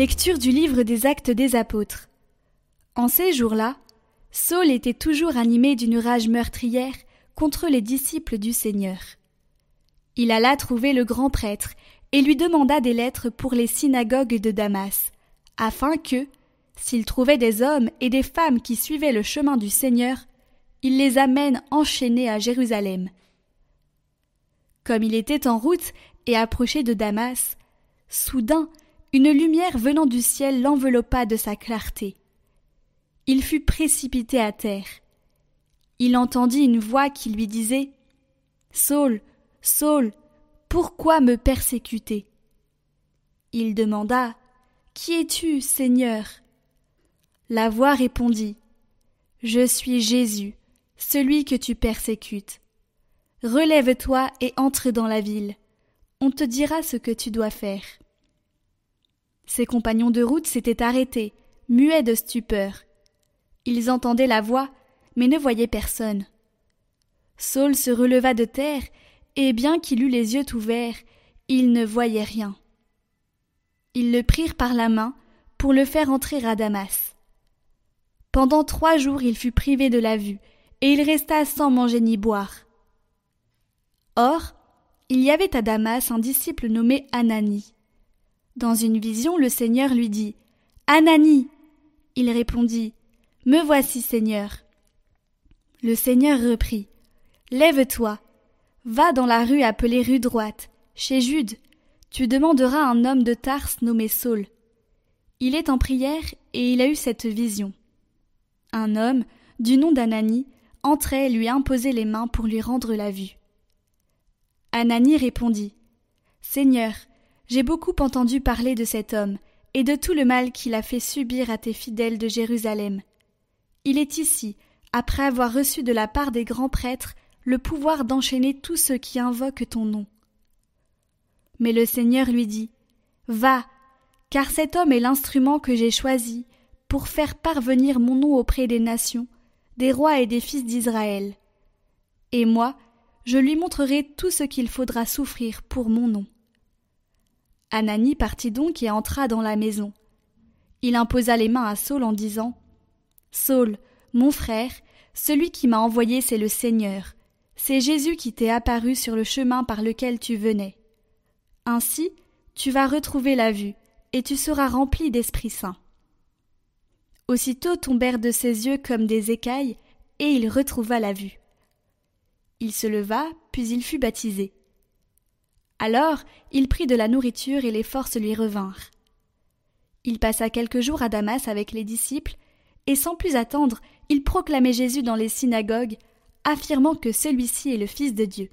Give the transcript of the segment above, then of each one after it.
Lecture du livre des Actes des Apôtres. En ces jours-là, Saul était toujours animé d'une rage meurtrière contre les disciples du Seigneur. Il alla trouver le grand prêtre et lui demanda des lettres pour les synagogues de Damas, afin que, s'il trouvait des hommes et des femmes qui suivaient le chemin du Seigneur, il les amène enchaînés à Jérusalem. Comme il était en route et approché de Damas, soudain une lumière venant du ciel l'enveloppa de sa clarté. Il fut précipité à terre. Il entendit une voix qui lui disait Saul, Saul, pourquoi me persécuter? Il demanda Qui es-tu, Seigneur? La voix répondit Je suis Jésus, celui que tu persécutes. Relève-toi et entre dans la ville. On te dira ce que tu dois faire. Ses compagnons de route s'étaient arrêtés, muets de stupeur. Ils entendaient la voix, mais ne voyaient personne. Saul se releva de terre, et bien qu'il eût les yeux ouverts, il ne voyait rien. Ils le prirent par la main pour le faire entrer à Damas. Pendant trois jours il fut privé de la vue, et il resta sans manger ni boire. Or, il y avait à Damas un disciple nommé Anani. Dans une vision, le Seigneur lui dit Anani Il répondit Me voici, Seigneur. Le Seigneur reprit Lève-toi, va dans la rue appelée rue droite, chez Jude. Tu demanderas un homme de Tarse nommé Saul. Il est en prière et il a eu cette vision. Un homme, du nom d'Anani, entrait et lui imposait les mains pour lui rendre la vue. Anani répondit Seigneur, j'ai beaucoup entendu parler de cet homme, et de tout le mal qu'il a fait subir à tes fidèles de Jérusalem. Il est ici, après avoir reçu de la part des grands prêtres le pouvoir d'enchaîner tous ceux qui invoquent ton nom. Mais le Seigneur lui dit Va, car cet homme est l'instrument que j'ai choisi pour faire parvenir mon nom auprès des nations, des rois et des fils d'Israël. Et moi, je lui montrerai tout ce qu'il faudra souffrir pour mon nom. Anani partit donc et entra dans la maison. Il imposa les mains à Saul en disant Saul, mon frère, celui qui m'a envoyé, c'est le Seigneur. C'est Jésus qui t'est apparu sur le chemin par lequel tu venais. Ainsi, tu vas retrouver la vue, et tu seras rempli d'Esprit Saint. Aussitôt tombèrent de ses yeux comme des écailles, et il retrouva la vue. Il se leva, puis il fut baptisé. Alors il prit de la nourriture et les forces lui revinrent. Il passa quelques jours à Damas avec les disciples, et sans plus attendre, il proclamait Jésus dans les synagogues, affirmant que celui-ci est le Fils de Dieu.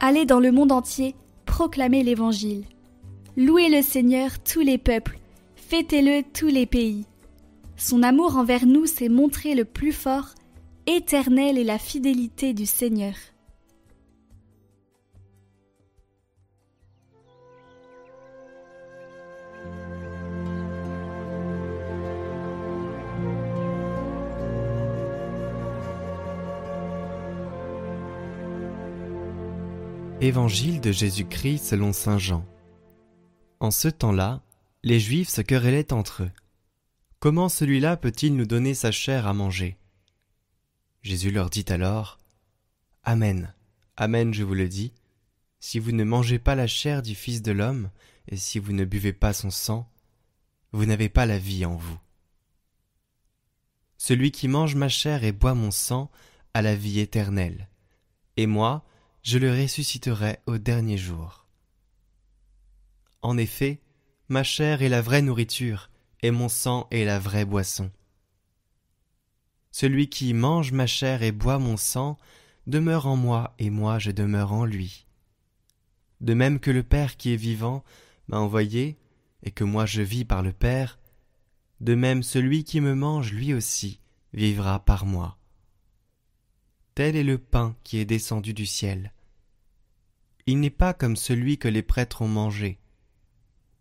Allez dans le monde entier, proclamez l'Évangile. Louez le Seigneur tous les peuples, fêtez-le tous les pays. Son amour envers nous s'est montré le plus fort, éternel est la fidélité du Seigneur. Évangile de Jésus-Christ selon Saint Jean. En ce temps-là, les Juifs se querellaient entre eux. Comment celui-là peut-il nous donner sa chair à manger? Jésus leur dit alors Amen, Amen, je vous le dis, si vous ne mangez pas la chair du Fils de l'homme, et si vous ne buvez pas son sang, vous n'avez pas la vie en vous. Celui qui mange ma chair et boit mon sang a la vie éternelle, et moi, je le ressusciterai au dernier jour. En effet, ma chair est la vraie nourriture, et mon sang est la vraie boisson. Celui qui mange ma chair et boit mon sang demeure en moi et moi je demeure en lui. De même que le Père qui est vivant m'a envoyé et que moi je vis par le Père, de même celui qui me mange lui aussi vivra par moi. Tel est le pain qui est descendu du ciel. Il n'est pas comme celui que les prêtres ont mangé.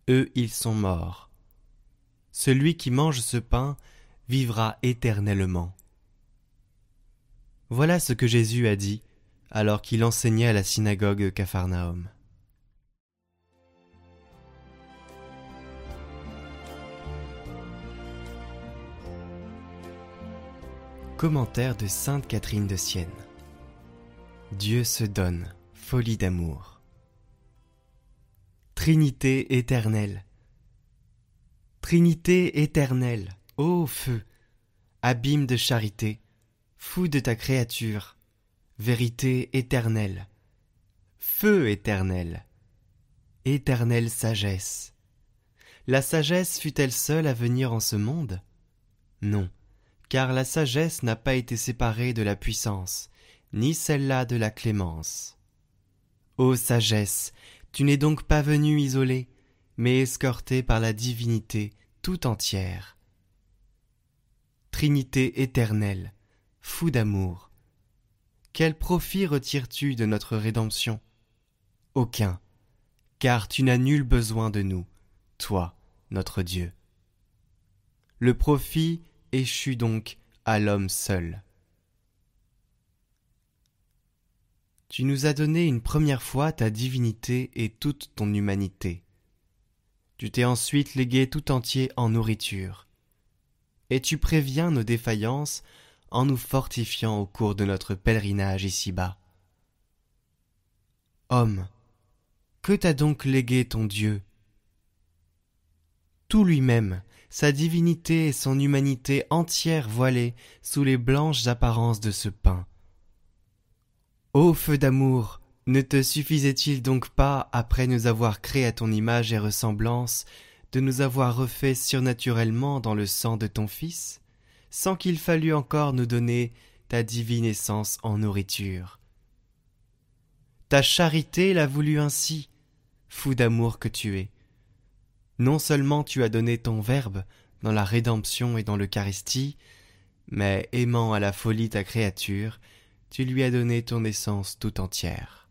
Eux ils sont morts. Celui qui mange ce pain vivra éternellement. Voilà ce que Jésus a dit alors qu'il enseignait à la synagogue de Capharnaüm. Commentaire de Sainte Catherine de Sienne. Dieu se donne, folie d'amour. Trinité éternelle. Trinité éternelle, ô feu, abîme de charité, fou de ta créature, vérité éternelle, feu éternel, éternelle sagesse. La sagesse fut-elle seule à venir en ce monde? Non car la sagesse n'a pas été séparée de la puissance, ni celle-là de la clémence. Ô sagesse, tu n'es donc pas venue isolée, mais escortée par la divinité tout entière. Trinité éternelle, fou d'amour, quel profit retires-tu de notre rédemption? Aucun, car tu n'as nul besoin de nous, toi, notre Dieu. Le profit échut donc à l'homme seul. Tu nous as donné une première fois ta divinité et toute ton humanité. Tu t'es ensuite légué tout entier en nourriture. Et tu préviens nos défaillances en nous fortifiant au cours de notre pèlerinage ici-bas. Homme, que t'a donc légué ton Dieu? Tout lui-même, sa divinité et son humanité entière voilées sous les blanches apparences de ce pain. Ô feu d'amour, ne te suffisait-il donc pas, après nous avoir créés à ton image et ressemblance, de nous avoir refaits surnaturellement dans le sang de ton Fils, sans qu'il fallût encore nous donner ta divine essence en nourriture? Ta charité l'a voulu ainsi, fou d'amour que tu es. Non seulement tu as donné ton Verbe dans la rédemption et dans l'Eucharistie, mais aimant à la folie ta créature, tu lui as donné ton essence tout entière.